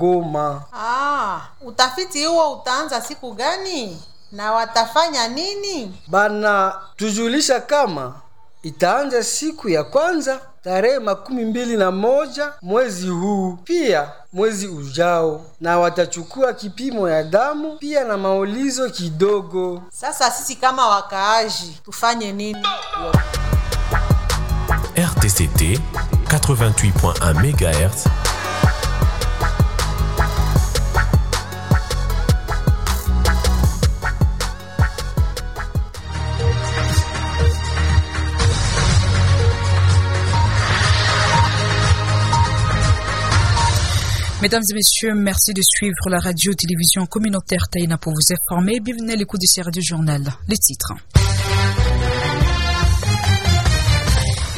Goma. Ah, utafiti huo utaanza siku gani na watafanya nini? Bana tujulisha kama itaanza siku ya kwanza tarehe makumi mbili na moja mwezi huu, pia mwezi ujao, na watachukua kipimo ya damu pia na maulizo kidogo. Sasa sisi kama wakaaji tufanye nini? RTCT 88.1 MHz Mesdames et messieurs, merci de suivre la radio-télévision communautaire Taïna pour vous informer. Bienvenue à l'écoute de ces radios journal. Les titres.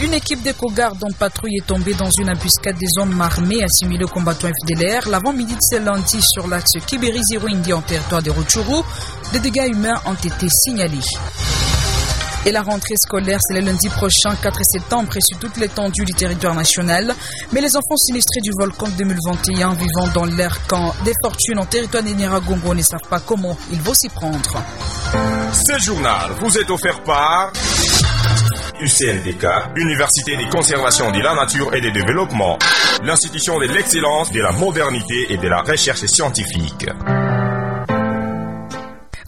Une équipe d'éco-gardes en patrouille est tombée dans une embuscade des hommes armés assimilés aux combattants FDLR l'avant-midi de ce lundi sur l'axe Kiberi-Zirouindi en territoire de Rutshuru. Des dégâts humains ont été signalés. Et la rentrée scolaire, c'est le lundi prochain, 4 septembre, et sur toute l'étendue du territoire national. Mais les enfants sinistrés du volcan 2021 vivant dans l'air camp des fortunes en territoire Niragongo ne savent pas comment il faut s'y prendre. Ce journal vous est offert par UCNDK, Université de conservation de la nature et du développement, l'institution de l'excellence, de la modernité et de la recherche scientifique.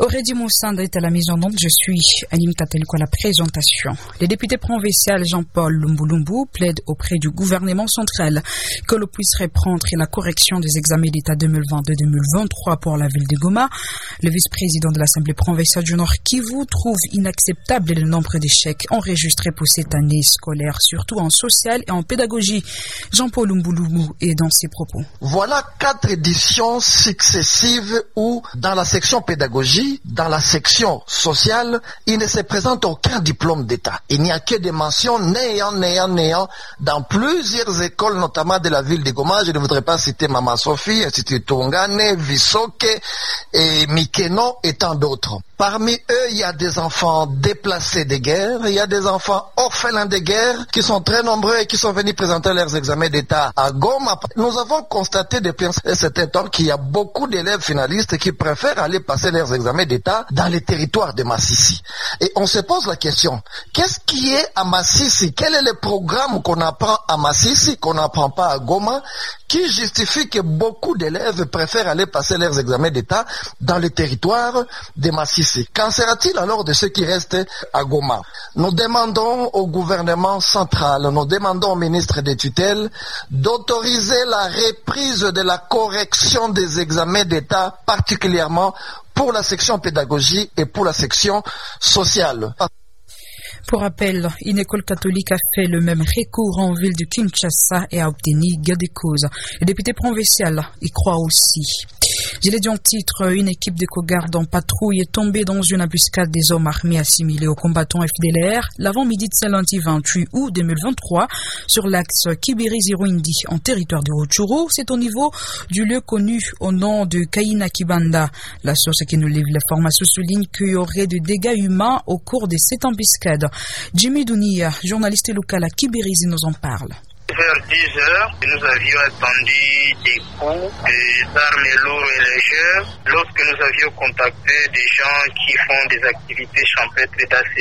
Aurélie Moussandre est à la maison donc je suis Anime Tatelko à la présentation. Le député provincial Jean-Paul Lumbulumbu plaide auprès du gouvernement central que l'on puisse reprendre la correction des examens d'État 2022-2023 pour la ville de Goma. Le vice-président de l'Assemblée provinciale du Nord Kivu trouve inacceptable le nombre d'échecs enregistrés pour cette année scolaire, surtout en social et en pédagogie. Jean-Paul Lumbulumbu est dans ses propos. Voilà quatre éditions successives où, dans la section pédagogie, dans la section sociale, il ne se présente aucun diplôme d'État. Il n'y a que des mentions néant, néant, néant dans plusieurs écoles, notamment de la ville de Goma. Je ne voudrais pas citer Mama Sophie, Institut Tongane, Visoke et Mikeno et tant d'autres. Parmi eux, il y a des enfants déplacés de guerre, il y a des enfants orphelins de guerre qui sont très nombreux et qui sont venus présenter leurs examens d'État à Goma. Nous avons constaté depuis un certain temps qu'il y a beaucoup d'élèves finalistes qui préfèrent aller passer leurs examens d'État dans les territoires de Massissi. Et on se pose la question, qu'est-ce qui est à Massissi? Quel est le programme qu'on apprend à Massissi, qu'on n'apprend pas à Goma, qui justifie que beaucoup d'élèves préfèrent aller passer leurs examens d'État dans les territoires de Massissi? Qu'en sera-t-il alors de ceux qui restent à Goma? Nous demandons au gouvernement central, nous demandons au ministre des tutelles d'autoriser la reprise de la correction des examens d'État, particulièrement pour la section pédagogie et pour la section sociale. Pour rappel, une école catholique a fait le même recours en ville de Kinshasa et a obtenu gain de cause. Le député provincial y croit aussi. Je l'ai dit en titre, une équipe de cogardes en patrouille est tombée dans une embuscade des hommes armés assimilés aux combattants FDLR l'avant-midi de ce lundi 28 août 2023 sur l'axe Kibiri-Zirouindi en territoire de Rutshuru. C'est au niveau du lieu connu au nom de Kaina Kibanda. La source qui nous livre l'information souligne qu'il y aurait des dégâts humains au cours de cette embuscade. Jimmy Dounia, journaliste local à Kibirizi, nous en parle. Vers 10 heures, nous avions attendu des coups d'armes lourdes et légères lorsque nous avions contacté des gens qui font des activités champêtres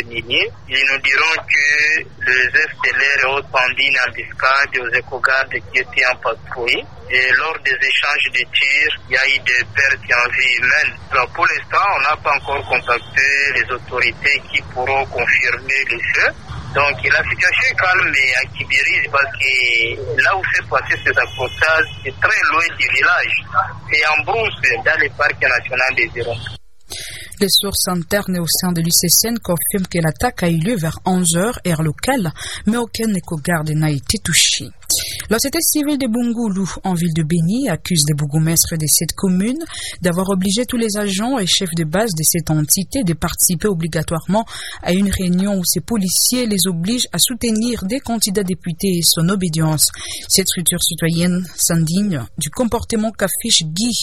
miniers. Ils nous diront que les FDLR ont tendu une embuscade aux éco-gardes qui étaient en patrouille. Et lors des échanges de tirs, il y a eu des pertes en vie humaine. Pour l'instant, on n'a pas encore contacté les autorités qui pourront confirmer les faits. Donc la situation est calme à Kibiri parce que là où s'est passé ces accrochages, c'est très loin du village. C'est en brousse dans le parc national des Irons. Les sources internes au sein de l'UCCN confirment que l'attaque a eu lieu vers 11h, heure locale, mais aucun éco-garde n'a été touché. La société civile de Bungoulou, en ville de Béni, accuse les bourgmestres de cette commune d'avoir obligé tous les agents et chefs de base de cette entité de participer obligatoirement à une réunion où ces policiers les obligent à soutenir des candidats députés et son obédience. Cette structure citoyenne s'indigne du comportement qu'affiche Guy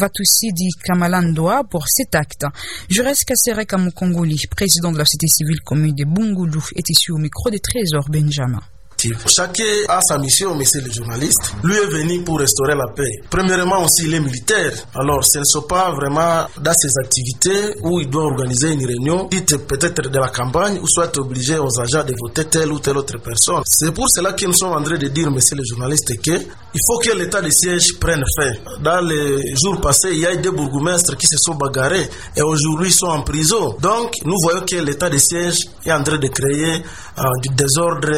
Vatussidi Kamalandoa pour cet acte. Jures Kassere Kamukongoli, président de la société civile commune de Bungoulou, est ici au micro de Trésor Benjamin. Respectives. Chacun a sa mission, monsieur le journaliste. Lui est venu pour restaurer la paix. Premièrement aussi, il est militaire. Alors, ce ne sont pas vraiment dans ses activités où il doit organiser une réunion, peut-être de la campagne, ou soit obliger aux agents de voter telle ou telle autre personne. C'est pour cela que nous sommes en train de dire, monsieur le journaliste, que il faut que l'état de siège prenne fin. Dans les jours passés, il y a eu des bourgmestres qui se sont bagarrés et aujourd'hui sont en prison. Donc, nous voyons que l'état de siège est en train de créer du désordre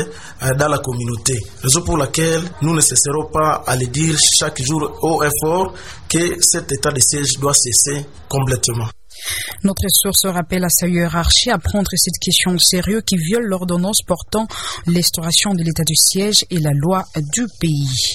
euh, dans la communauté. Raison pour laquelle nous ne cesserons pas à le dire chaque jour haut et fort que cet état de siège doit cesser complètement. Notre source rappelle à sa hiérarchie à prendre cette question au sérieux qui viole l'ordonnance portant l'instauration de l'état de siège et la loi du pays.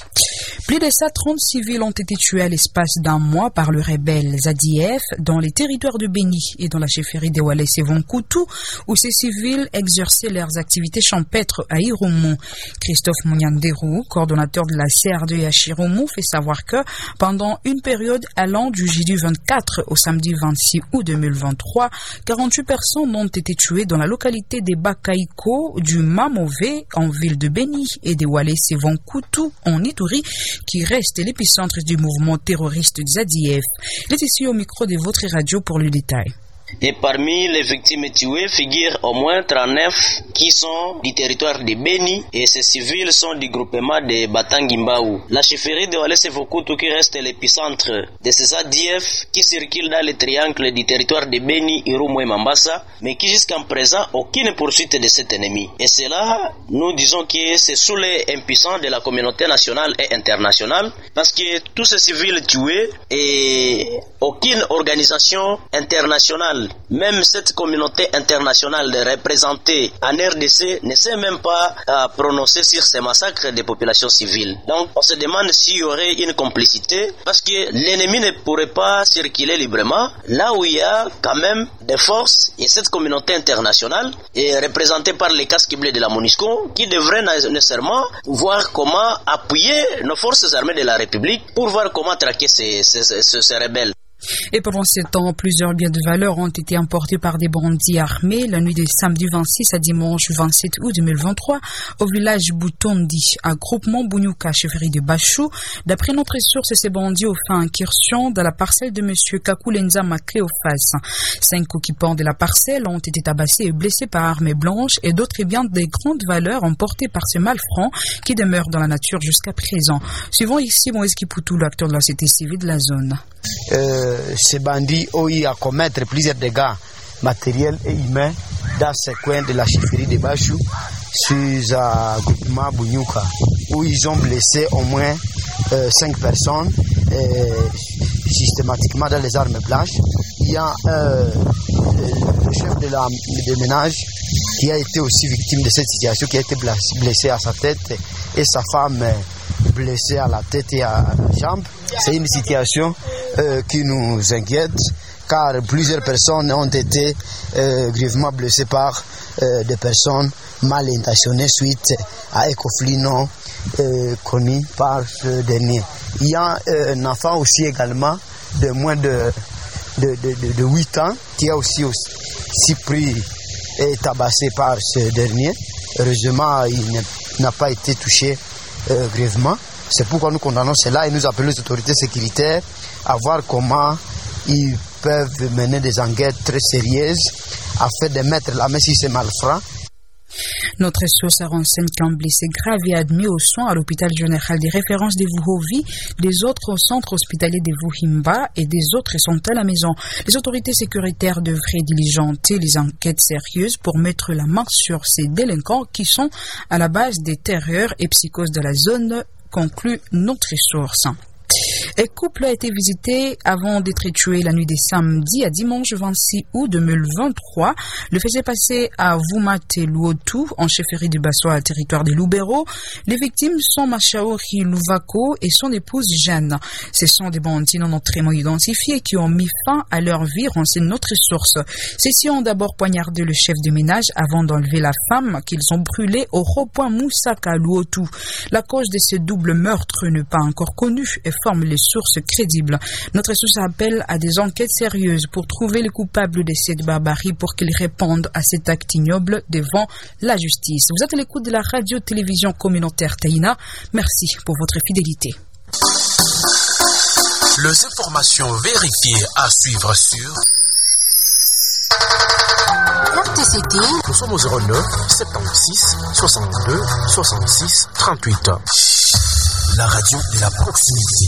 Plus de ça, 30 civils ont été tués à l'espace d'un mois par le rebelle Zadiev dans les territoires de Béni et dans la chefferie de Wallace et Vonkoutou, où ces civils exerçaient leurs activités champêtres à Irumu. Christophe Mounianderou, coordonnateur de la CRD à Chirumu, fait savoir que pendant une période allant du jeudi 24 au samedi 26 août 2023, 48 personnes ont été tuées dans la localité des Bakaiko, du Mamové en ville de Béni et des Wallace et Vonkoutou en Ituri, qui reste l'épicentre du mouvement terroriste Zadiev. Il est ici au micro de votre radio pour le détail. Et parmi les victimes tuées figurent au moins 39 qui sont du territoire de Beni et ces civils sont du groupement de Batangimbaou. La chefferie de Walese Vokutu qui reste l'épicentre de ces ADF qui circulent dans le triangle du territoire de Beni, Irumu et Mambasa, mais qui jusqu'à présent aucune poursuite de cet ennemi. Et cela, nous disons que c'est sous les impuissants de la communauté nationale et internationale parce que tous ces civils tués et aucune organisation internationale même cette communauté internationale représentée en RDC ne sait même pas euh, prononcer sur ces massacres des populations civiles. Donc on se demande s'il y aurait une complicité parce que l'ennemi ne pourrait pas circuler librement là où il y a quand même des forces et cette communauté internationale est représentée par les casques bleus de la MONUSCO qui devraient nécessairement voir comment appuyer nos forces armées de la République pour voir comment traquer ces, ces, ces rebelles. Et pendant ce temps, plusieurs biens de valeur ont été importés par des bandits armés la nuit de samedi 26 à dimanche 27 août 2023 au village Boutondi, à groupement chefferie de Bachou. D'après notre source, ces bandits ont fait incursion dans la parcelle de monsieur Kakulenza Cléophas. Cinq occupants de la parcelle ont été tabassés et blessés par armes blanches et d'autres biens de grande valeur emportés par ces malfrats qui demeurent dans la nature jusqu'à présent. Suivons ici Moïse Kipoutou, l'acteur de la société civile de la zone. Euh, ces bandits ont eu à commettre plusieurs dégâts matériels et humains dans ce coin de la chefferie de Bachou sur le groupement Bunyuka où ils ont blessé au moins euh, cinq personnes euh, systématiquement dans les armes blanches. Il y a le chef de la de ménage qui a été aussi victime de cette situation, qui a été blessé à sa tête et sa femme blessée à la tête et à la jambe. C'est une situation euh, qui nous inquiète car plusieurs personnes ont été euh, grièvement blessées par euh, des personnes mal intentionnées suite à un conflit non connu par ce dernier. Il y a un enfant aussi également de moins de, de, de, de 8 ans qui a aussi, aussi pris et tabassé par ce dernier. Heureusement, il n'a pas été touché euh, grièvement. C'est pourquoi nous condamnons cela et nous appelons les autorités sécuritaires à voir comment ils peuvent mener des enquêtes très sérieuses afin de mettre la main sur ces malfrats notre source renseigne qu'un blessé grave est admis aux soins à l'hôpital général des références des Vuhovi, des autres au centre hospitalier des Vuhimba et des autres sont à la maison. Les autorités sécuritaires devraient diligenter les enquêtes sérieuses pour mettre la main sur ces délinquants qui sont à la base des terreurs et psychoses de la zone, conclut notre source. Un couple a été visité avant d'être tué la nuit des samedis à dimanche 26 août 2023. Le fait s'est passé à Vumate Luotu, en chefferie du Bassois, territoire des Loubero. Les victimes sont Machaori Louvako et son épouse Jeanne. Ce sont des bandits non très identifiés qui ont mis fin à leur vie, renseigne notre source. Ceux-ci ont d'abord poignardé le chef de ménage avant d'enlever la femme qu'ils ont brûlée au rond-point Moussaka Luotu. La cause de ce double meurtre n'est pas encore connue et forme les sources crédibles. Notre source appelle à des enquêtes sérieuses pour trouver les coupables de cette barbarie pour qu'ils répondent à cet acte ignoble devant la justice. Vous êtes à l'écoute de la radio-télévision communautaire Taïna. Merci pour votre fidélité. Les informations vérifiées à suivre sur RTCT. Nous sommes au 09 76 62 66 38. La radio de la proximité.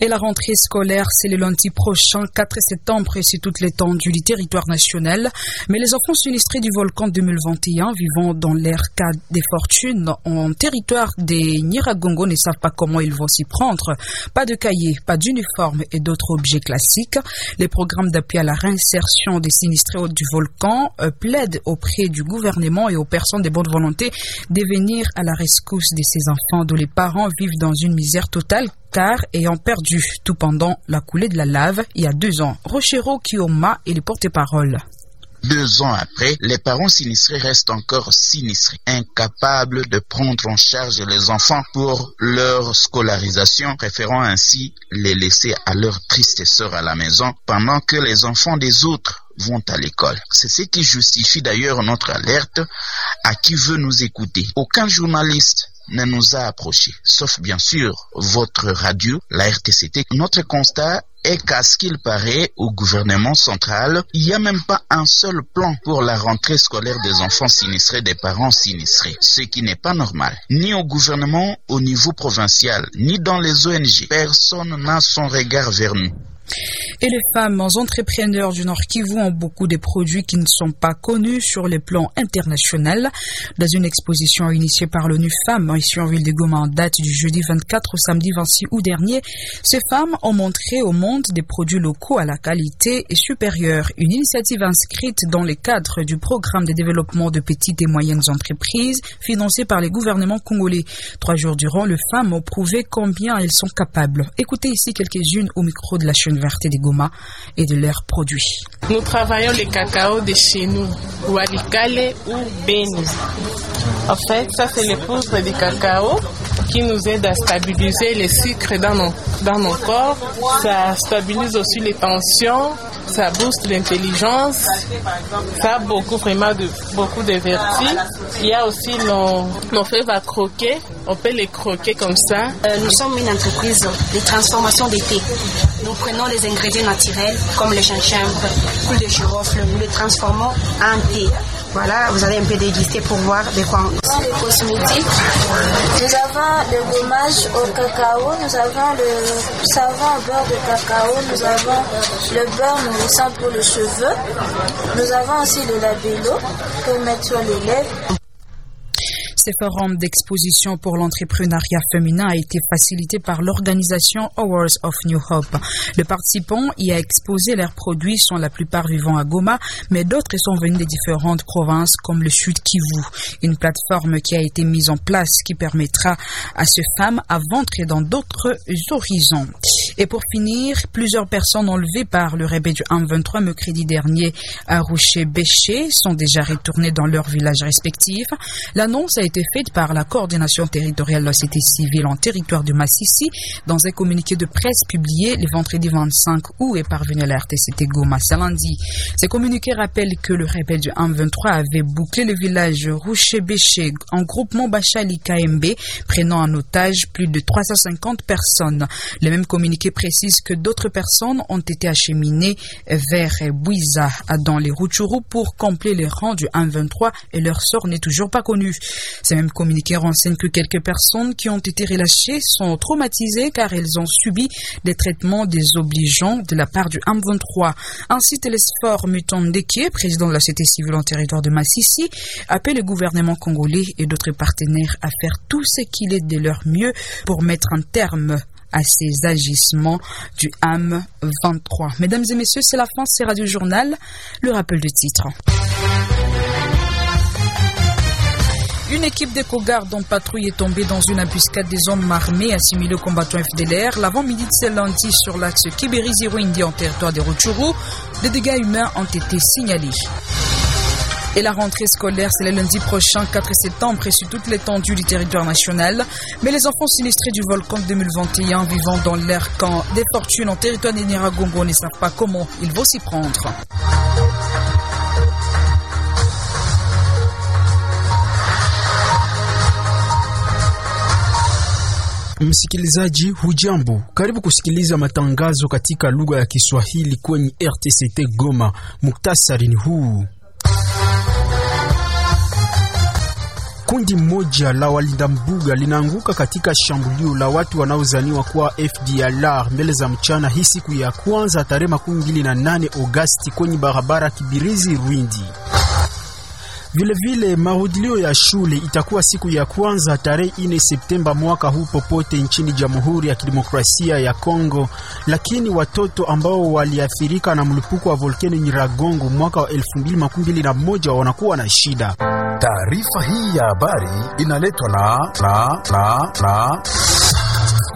Et la rentrée scolaire, c'est le lundi prochain, 4 septembre, et c'est toute l'étendue du territoire national. Mais les enfants sinistrés du volcan 2021 vivant dans l'air cas des fortunes en territoire des Niragongo ne savent pas comment ils vont s'y prendre. Pas de cahiers, pas d'uniforme et d'autres objets classiques. Les programmes d'appui à la réinsertion des sinistrés du volcan euh, plaident auprès du gouvernement et aux personnes de bonne volonté de venir à la rescousse de ces enfants dont les parents vivent dans une misère totale car ayant perdu tout pendant la coulée de la lave il y a deux ans. Rochero Kioma est le porte-parole. Deux ans après, les parents sinistrés restent encore sinistrés, incapables de prendre en charge les enfants pour leur scolarisation, préférant ainsi les laisser à leur triste sœur à la maison pendant que les enfants des autres vont à l'école. C'est ce qui justifie d'ailleurs notre alerte à qui veut nous écouter. Aucun journaliste ne nous a approchés, sauf bien sûr votre radio, la RTCT. Notre constat est qu'à ce qu'il paraît au gouvernement central, il n'y a même pas un seul plan pour la rentrée scolaire des enfants sinistrés, des parents sinistrés, ce qui n'est pas normal. Ni au gouvernement au niveau provincial, ni dans les ONG. Personne n'a son regard vers nous. Et les femmes entrepreneurs du Nord Kivu ont beaucoup de produits qui ne sont pas connus sur le plan international. Dans une exposition initiée par l'ONU Femmes ici en ville de Goma en date du jeudi 24 au samedi 26 août dernier, ces femmes ont montré au monde des produits locaux à la qualité supérieure. Une initiative inscrite dans le cadre du programme de développement de petites et moyennes entreprises financé par les gouvernements congolais. Trois jours durant, les femmes ont prouvé combien elles sont capables. Écoutez ici quelques-unes au micro de la chaîne verte des Goma et de leurs produits. Nous travaillons le cacao de chez nous, Walikale ou Beni. En fait, ça c'est le poudre de cacao qui nous aide à stabiliser les sucres dans nos, dans nos corps. Ça stabilise aussi les tensions, ça booste l'intelligence, ça a beaucoup vraiment de, beaucoup de vertus. Il y a aussi nos, nos fèves à croquer, on peut les croquer comme ça. Euh, nous sommes une entreprise de transformation des thés. Nous prenons les ingrédients naturels comme le gingembre, cul de girofle, nous les transformons en thé. Voilà, vous allez un peu déguster pour voir de quoi on les cosmétiques. Nous avons le gommage au cacao, nous avons le savon au beurre de cacao, nous avons le beurre nourrissant pour les cheveux, nous avons aussi le labello pour mettre sur les lèvres. Ce forum d'exposition pour l'entrepreneuriat féminin a été facilité par l'organisation Hours of New Hope. Les participants y a exposé leurs produits, sont la plupart vivant à Goma, mais d'autres sont venus des différentes provinces comme le Sud Kivu. Une plateforme qui a été mise en place qui permettra à ces femmes à ventrer dans d'autres horizons. Et pour finir, plusieurs personnes enlevées par le rebelle du 1-23 mercredi dernier à Roucher-Béché sont déjà retournées dans leurs villages respectifs. L'annonce a été faite par la coordination territoriale de la cité civile en territoire de Massissi dans un communiqué de presse publié le vendredi 25 août et parvenu à la RTCT Goma ce lundi. Ce communiqué rappelle que le rebelle du 1-23 avait bouclé le village Roucher-Béché en groupement Bachali KMB, prenant en otage plus de 350 personnes. Le même communiqué précise que d'autres personnes ont été acheminées vers Bouiza dans les Rutshuru pour compléter les rangs du 1-23 et leur sort n'est toujours pas connu. Ces mêmes communiqués renseignent que quelques personnes qui ont été relâchées sont traumatisées car elles ont subi des traitements désobligeants de la part du 1-23. Ainsi, Télésphore Mutondeke, président de la société civile en territoire de Massissi, appelle le gouvernement congolais et d'autres partenaires à faire tout ce qu'il est de leur mieux pour mettre un terme à ces agissements du AM 23. Mesdames et messieurs, c'est la fin, c'est Radio Journal, le rappel de titre. Une équipe d'éco-gardes en patrouille est tombée dans une embuscade des hommes armés assimilés aux combattants FDLR l'avant-midi de ce lundi sur l'axe Kiberizi-Rwindi en territoire des Rutshuru. Des dégâts humains ont été signalés. Et la rentrée scolaire, c'est le lundi prochain, 4 septembre, et sur toute l'étendue du territoire national. Mais les enfants sinistrés du volcan 2021 vivant dans l'air camp des fortunes en territoire de Niragongo ne savent pas comment il faut s'y prendre. Hujambo? Karibu matangazo katika lugha Kiswahili RTCT Goma. Kundi moja la walinda mbuga linaanguka katika shambulio la watu wanaozaniwa kuwa FDLR mbele za mchana hii siku ya kwanza tarehe makumi mbili na nane Agosti kwenye barabara Kibirizi Rwindi. Vilevile, marudilio ya shule itakuwa siku ya kwanza tarehe 4 Septemba mwaka huu popote nchini Jamhuri ya Kidemokrasia ya Kongo, lakini watoto ambao waliathirika na mlipuko wa volkeno Nyiragongo mwaka wa 2021 wanakuwa na shida. Taarifa hii ya habari inaletwa na na na na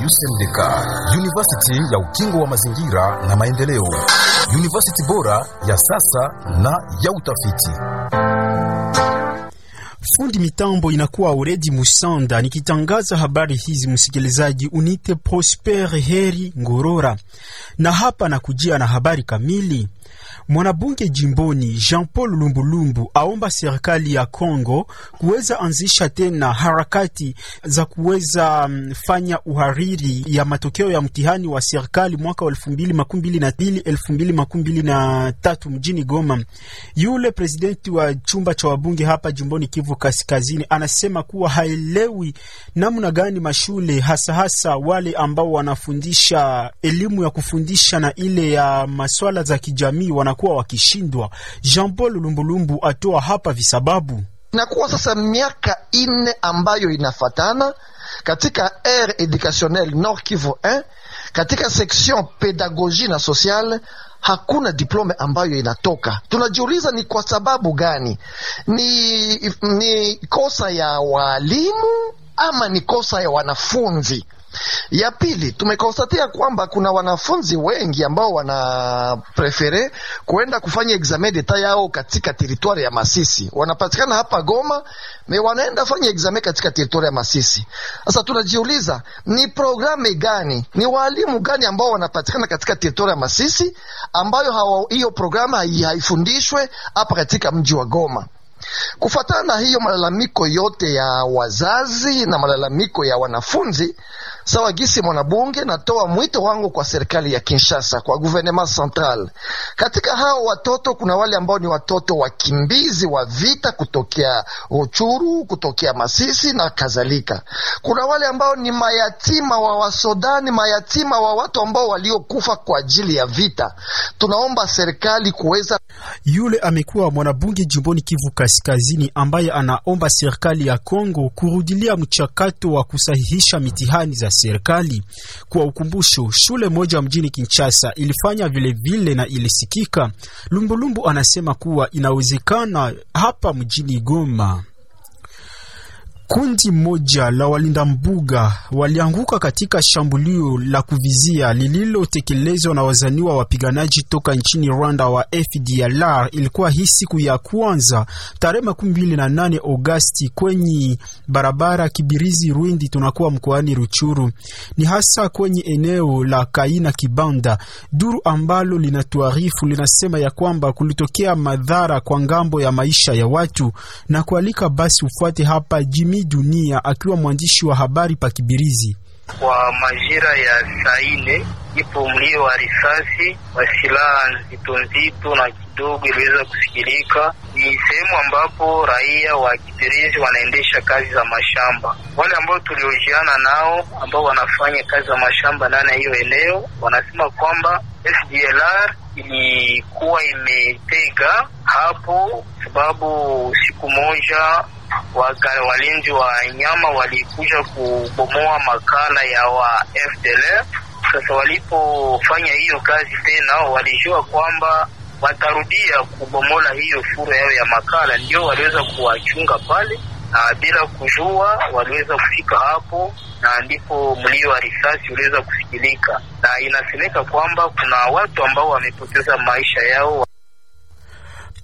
USMDK, University ya ukingo wa mazingira na maendeleo, university bora ya sasa na ya utafiti. Fundi mitambo inakuwa Uredi Musanda. Nikitangaza habari hizi, msikilizaji, unite Prosper Heri Ngorora, na hapa na kujia na habari kamili. Mwanabunge jimboni Jean Paul Lumbulumbu aomba serikali ya Kongo kuweza anzisha tena harakati za kuweza fanya uhariri ya matokeo ya mtihani wa serikali mwaka wa elfu mbili makumi mbili na mbili elfu mbili makumi mbili na tatu mjini Goma. Yule presidenti wa chumba cha wabunge hapa jimboni Kivu Kaskazini anasema kuwa haelewi namna gani mashule hasa hasa wale ambao wanafundisha elimu ya kufundisha na ile ya maswala za kijamii wanakuwa wakishindwa. Jean Paul Lumbulumbu atoa hapa visababu. Inakuwa sasa miaka ine ambayo inafatana katika aire educationnelle Nord Kivu 1 katika section pedagogie na sociale hakuna diploma ambayo inatoka. Tunajiuliza ni kwa sababu gani? Ni, ni kosa ya walimu ama ni kosa ya wanafunzi? Ya pili, tumekonstatia kwamba kuna wanafunzi wengi ambao wana prefere kuenda kufanya examen d'etat yao katika teritwari ya Masisi. Wanapatikana hapa Goma, me wanaenda fanya examen katika teritwari ya Masisi. Sasa tunajiuliza ni programe gani, ni walimu gani ambao wanapatikana katika teritwari ya Masisi ambayo hiyo programe haifundishwe hapa katika mji wa Goma. Kufuatana na hiyo malalamiko yote ya wazazi na malalamiko ya wanafunzi, sawa gisi mwanabunge, natoa mwito wangu kwa serikali ya Kinshasa, kwa gouvernement central. Katika hao watoto kuna wale ambao ni watoto wakimbizi wa vita kutokea Ruchuru, kutokea Masisi na kadhalika. Kuna wale ambao ni mayatima wa Wasodani, mayatima wa watu ambao waliokufa kwa ajili ya vita. Tunaomba serikali kuweza. Yule amekuwa mwanabunge jimboni Kivu Kaskazini ambaye anaomba serikali ya Kongo kurudilia mchakato wa kusahihisha mitihani za serikali. Kwa ukumbusho, shule moja mjini Kinshasa ilifanya vilevile vile na ilisikika. Lumbulumbu anasema kuwa inawezekana hapa mjini Goma. Kundi moja la walinda mbuga walianguka katika shambulio la kuvizia lililotekelezwa na wazaniwa wapiganaji toka nchini Rwanda wa FDLR. Ilikuwa hii siku ya kwanza tarehe makumi mbili na nane Agosti kwenye barabara Kibirizi Rwindi, tunakuwa mkoani Ruchuru, ni hasa kwenye eneo la Kaina Kibanda. Duru ambalo linatuarifu linasema ya kwamba kulitokea madhara kwa ng'ambo ya maisha ya watu na kualika basi ufuate hapa Jimmy Dunia akiwa mwandishi wa habari pa Kibirizi. Kwa majira ya saa nne ipo mlio wa risasi wa silaha nzito nzito na kidogo iliweza kusikilika. Ni sehemu ambapo raia wa Kibirizi wanaendesha kazi za mashamba. Wale ambao tuliojiana nao ambao wanafanya kazi za mashamba ndani ya hiyo eneo wanasema kwamba FDLR ilikuwa imetega hapo sababu siku moja walinzi wa nyama walikuja kubomoa makala ya wa FDLR. Sasa walipofanya hiyo kazi tena, walijua kwamba watarudia kubomola hiyo furo yao ya makala, ndio waliweza kuwachunga pale, na bila kujua waliweza kufika hapo, na ndipo mlio wa risasi uliweza kusikilika, na inasemeka kwamba kuna watu ambao wamepoteza maisha yao.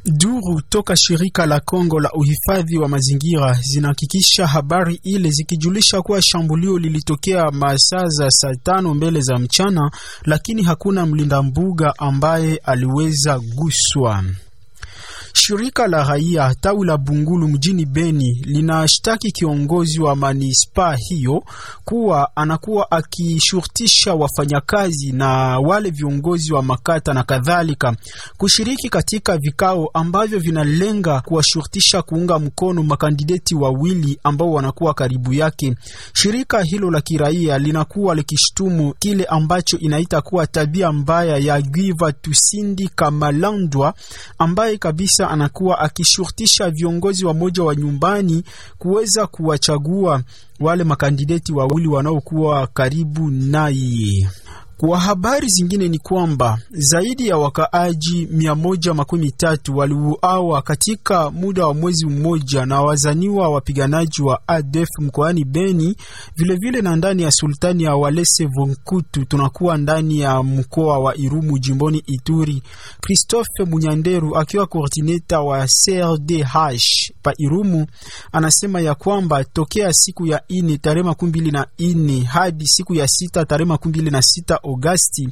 Duru toka shirika la Kongo la uhifadhi wa mazingira zinahakikisha habari ile zikijulisha kuwa shambulio lilitokea masaa za saa tano mbele za mchana, lakini hakuna mlinda mbuga ambaye aliweza guswa. Shirika la raia tawi la Bungulu mjini Beni linashtaki kiongozi wa manispaa hiyo kuwa anakuwa akishurutisha wafanyakazi na wale viongozi wa makata na kadhalika kushiriki katika vikao ambavyo vinalenga kuwashurutisha kuunga mkono makandideti wawili ambao wanakuwa karibu yake. Shirika hilo la kiraia linakuwa likishtumu kile ambacho inaita kuwa tabia mbaya ya Giva Tusindi Kamalandwa ambaye kabisa anakuwa akishurutisha viongozi wa moja wa nyumbani kuweza kuwachagua wale makandideti wawili wanaokuwa karibu naye. Kwa habari zingine ni kwamba zaidi ya wakaaji mia moja makumi tatu waliuawa katika muda wa mwezi mmoja na wazaniwa wapiganaji wa ADF mkoani Beni, vilevile vile na ndani ya sultani ya Walese Vonkutu, tunakuwa ndani ya mkoa wa Irumu jimboni Ituri. Christophe Munyanderu akiwa koordineta wa CRDH pa Irumu anasema ya kwamba tokea siku ya ine tarehe makumi mbili na ine hadi siku ya sita tarehe makumi mbili na sita Agosti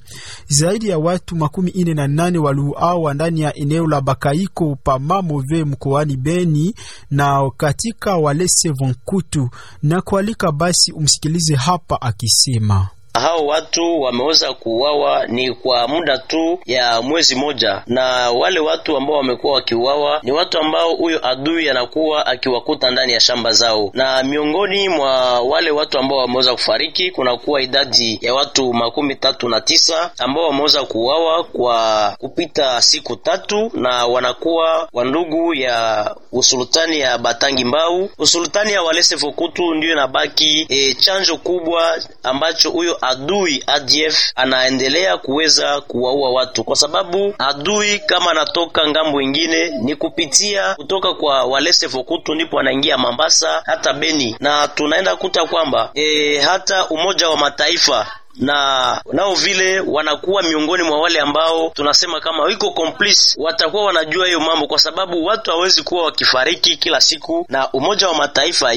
zaidi ya watu makumi ine na nane waliuawa ndani ya eneo la Bakaiko pa Mamove mkoani Beni na katika Walese Vonkutu na kualika. Basi umsikilize hapa akisema hao watu wameweza kuuawa ni kwa muda tu ya mwezi moja, na wale watu ambao wamekuwa wakiuawa ni watu ambao huyo adui anakuwa akiwakuta ndani ya shamba zao, na miongoni mwa wale watu ambao wameweza kufariki kunakuwa idadi ya watu makumi tatu na tisa ambao wameweza kuuawa kwa kupita siku tatu, na wanakuwa wandugu ya usultani ya Batangi Mbau. Usultani ya Walese Vokutu ndiyo inabaki e, chanjo kubwa ambacho huyo adui ADF anaendelea kuweza kuwaua watu, kwa sababu adui kama anatoka ng'ambo ingine ni kupitia kutoka kwa Walese Vokutu, ndipo anaingia Mambasa hata Beni, na tunaenda kuta kwamba e, hata Umoja wa Mataifa na nao vile wanakuwa miongoni mwa wale ambao tunasema kama wiko complice, watakuwa wanajua hiyo mambo, kwa sababu watu hawezi kuwa wakifariki kila siku, na Umoja wa Mataifa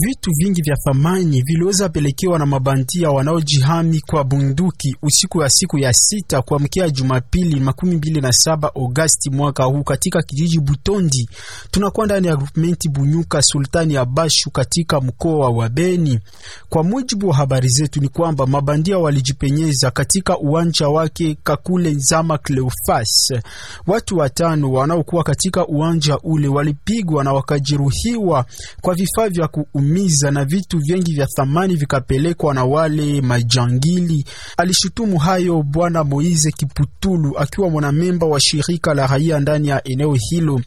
Vitu vingi vya thamani viliweza pelekewa na mabandia wanaojihami kwa bunduki usiku ya siku ya sita kuamkia Jumapili makumi mbili na saba Agosti mwaka huu katika kijiji Butondi, tunakuwa ndani ya groupement Bunyuka sultani ya Bashu katika mkoa wa Beni. Kwa mujibu wa habari zetu ni kwamba mabandia walijipenyeza katika uwanja wake Kakule Nzama Cleofas. Watu watano wanaokuwa katika uwanja ule walipigwa na wakajeruhiwa kwa vifaa vya umiza na vitu vingi vya thamani vikapelekwa na wale majangili. Alishutumu hayo Bwana Moize Kiputulu akiwa mwanamemba wa shirika la raia ndani ya eneo hilo.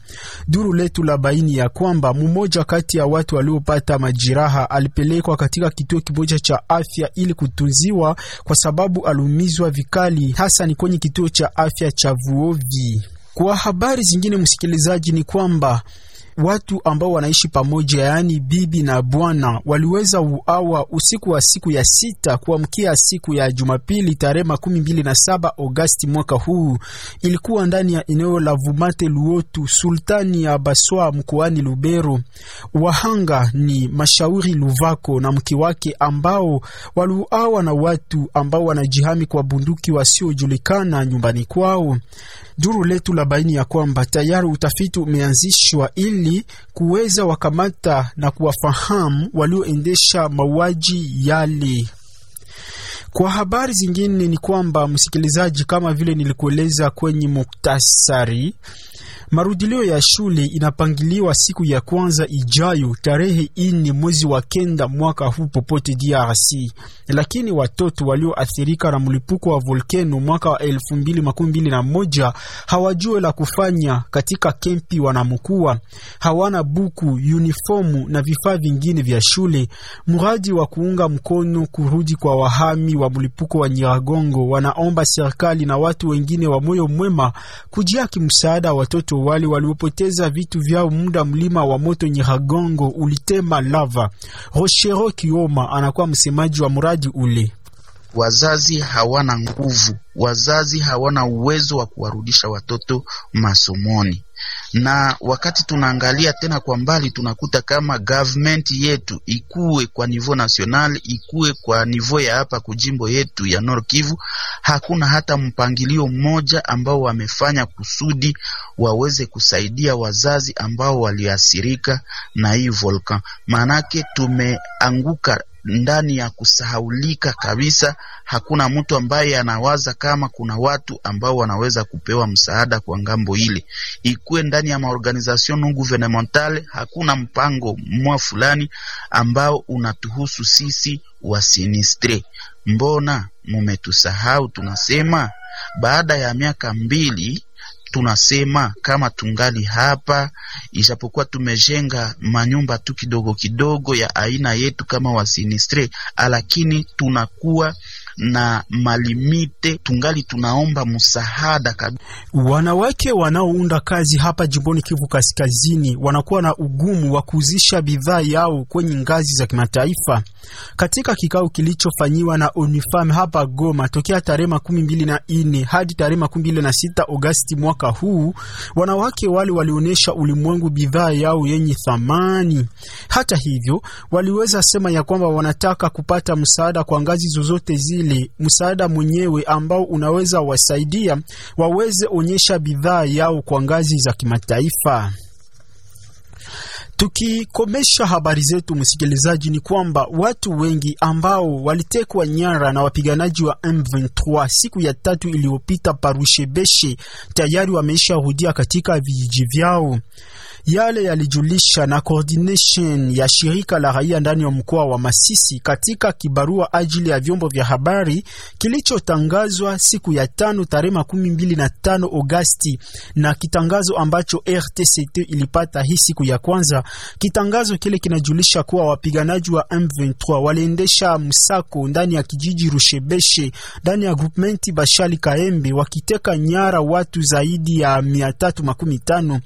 Duru letu la baini ya kwamba mmoja kati ya watu waliopata majiraha alipelekwa katika kituo kimoja cha afya ili kutunziwa kwa sababu aliumizwa vikali, hasa ni kwenye kituo cha afya cha Vuovi. Kwa habari zingine, msikilizaji, ni kwamba watu ambao wanaishi pamoja yaani bibi na bwana waliweza uawa usiku wa siku ya sita kuamkia siku ya Jumapili tarehe makumi mbili na saba Agosti mwaka huu. Ilikuwa ndani ya eneo la Vumate Luotu, sultani ya Baswa mkoani Lubero. Wahanga ni Mashauri Luvako na mke wake ambao waliuawa na watu ambao wanajihami kwa bunduki wasiojulikana nyumbani kwao. Duru letu la baini ya kwamba tayari utafiti umeanzishwa ili kuweza wakamata na kuwafahamu walioendesha mauaji yale. Kwa habari zingine ni kwamba msikilizaji, kama vile nilikueleza kwenye muktasari Marudilio ya shule inapangiliwa siku ya kwanza ijayo tarehe ine mwezi wa kenda mwaka huu popote DRC, lakini watoto walioathirika na mlipuko wa volkeno mwaka wa elfu mbili makumi mbili na moja hawajue la kufanya katika kempi wanamukua, hawana buku, uniformu na vifaa vingine vya shule. Mradi wa kuunga mkono kurudi kwa wahami wa mlipuko wa Nyiragongo wanaomba serikali na watu wengine wa moyo mwema kujia kimsaada watoto wale waliopoteza vitu vyao muda mlima wa moto Nyiragongo ulitema lava. Rochero Kioma anakuwa msemaji wa mradi ule. Wazazi hawana nguvu, wazazi hawana uwezo wa kuwarudisha watoto masomoni. Na wakati tunaangalia tena kwa mbali tunakuta kama government yetu ikuwe kwa nivo national ikuwe kwa nivo ya hapa kujimbo yetu ya Nord Kivu, hakuna hata mpangilio mmoja ambao wamefanya kusudi waweze kusaidia wazazi ambao waliathirika na hii volcan. Maanake tumeanguka ndani ya kusahaulika kabisa. Hakuna mtu ambaye anawaza kama kuna watu ambao wanaweza kupewa msaada kwa ng'ambo ile, ikuwe ndani ya maorganization non gouvernementale. Hakuna mpango mwa fulani ambao unatuhusu sisi wasinistre. Mbona mumetusahau? Tunasema baada ya miaka mbili tunasema kama tungali hapa, ijapokuwa tumejenga manyumba tu kidogo kidogo ya aina yetu kama wasinistre, lakini tunakuwa na malimite, tungali tunaomba msaada kabisa. Wanawake wanaounda kazi hapa jimboni Kivu Kaskazini wanakuwa na ugumu wa kuuzisha bidhaa yao kwenye ngazi za kimataifa. Katika kikao kilichofanyiwa na Unifam hapa Goma tokea tarehe makumi mbili na nne hadi tarehe makumi mbili na sita Agosti mwaka huu, wanawake wale walionyesha ulimwengu bidhaa yao yenye thamani. Hata hivyo, waliweza sema ya kwamba wanataka kupata msaada kwa ngazi zozote zile, msaada mwenyewe ambao unaweza wasaidia waweze onyesha bidhaa yao kwa ngazi za kimataifa. Tukikomesha habari zetu, msikilizaji, ni kwamba watu wengi ambao walitekwa nyara na wapiganaji wa M23 siku ya tatu iliyopita Parushebeshe tayari wameisha rudia katika vijiji vyao. Yale yalijulisha na coordination ya shirika la raia ndani ya mkoa wa Masisi katika kibarua ajili ya vyombo vya habari kilichotangazwa siku ya tano tarehe makumi mbili na tano Agosti, na kitangazo ambacho RTCT ilipata hii siku ya kwanza. Kitangazo kile kinajulisha kuwa wapiganaji wa M23 waliendesha msako ndani ya kijiji Rushebeshe ndani ya groupement Bashali Kaembe wakiteka nyara watu zaidi ya mia tatu makumi tano.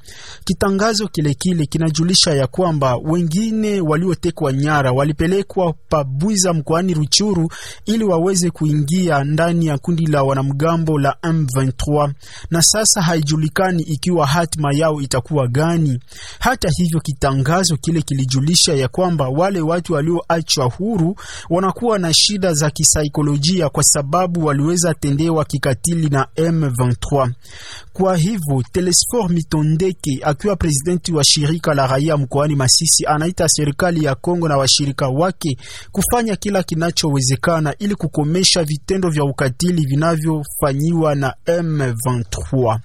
Kitangazo kile kile kinajulisha ya kwamba wengine waliotekwa nyara walipelekwa Pabwiza mkoani Ruchuru ili waweze kuingia ndani ya kundi la wanamgambo la M23, na sasa haijulikani ikiwa hatima yao itakuwa gani. Hata hivyo, kitangazo kile kilijulisha ya kwamba wale watu walioachwa huru wanakuwa na shida za kisaikolojia kwa sababu waliweza tendewa kikatili na M23. Kwa hivyo Telesfor Mitondeke akiwa presidenti wa shirika la raia mkoani Masisi anaita serikali ya Kongo na washirika wake kufanya kila kinachowezekana ili kukomesha vitendo vya ukatili vinavyofanyiwa na M23.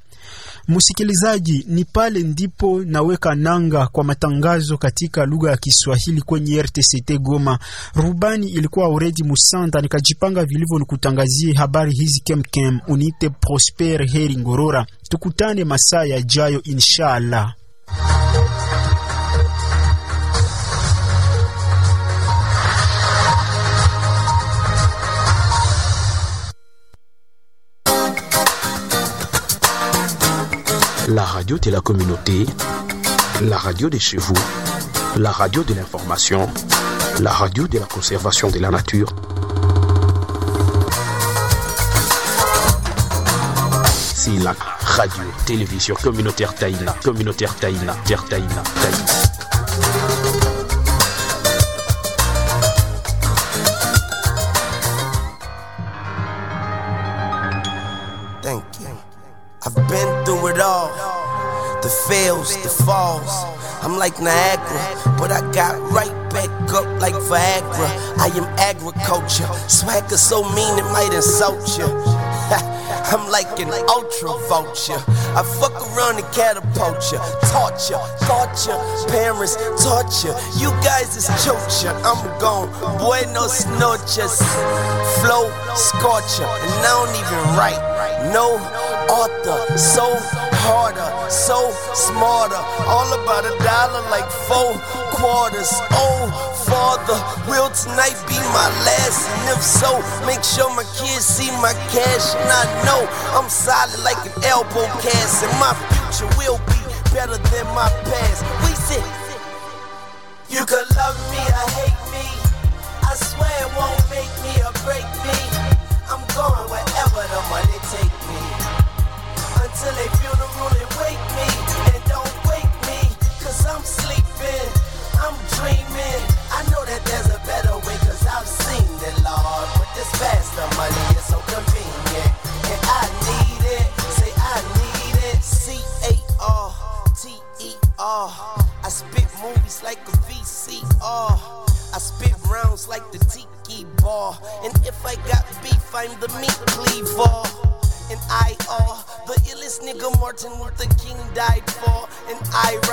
Msikilizaji, ni pale ndipo naweka nanga kwa matangazo katika lugha ya Kiswahili kwenye RTCT Goma. Rubani ilikuwa Auredi Musanta, nikajipanga vilivyo nikutangazie habari hizi kemkem. Uniite Prosper Heri Ngorora, tukutane masaa yajayo inshallah. La radio de la communauté, la radio de chez vous, la radio de l'information, la radio de la conservation de la nature. C'est la radio télévision communautaire Taïna, communautaire Taïna, Taïna, Taïna. I'm like Niagara, but I got right back up like Viagra. I am agriculture. Swagger so mean it might insult you. I'm like an ultra vulture. I fuck around and catapult ya, torture, torture, parents, torture. You guys is torture. I'm gone. Buenos noches. Flow, scorcher. And I don't even write. No author. So harder, so smarter. All about a dollar like four quarters. Oh, father, will tonight be my last? And if so, make sure my kids see my cash. And I know I'm solid like an elbow cast. And my future will be better than my past. We said, You could love me or hate me. I swear it won't make me or break me. I'm going wherever the money take me. Until they I know that there's a better way, cause I've seen it, Lord. But this faster money is so convenient. And I need it, say I need it. C A R T E R. I spit movies like a VCR. I spit rounds like the tiki bar. And if I got beef, I'm the meat cleaver and I are the illest nigga Martin Luther King died for, and I.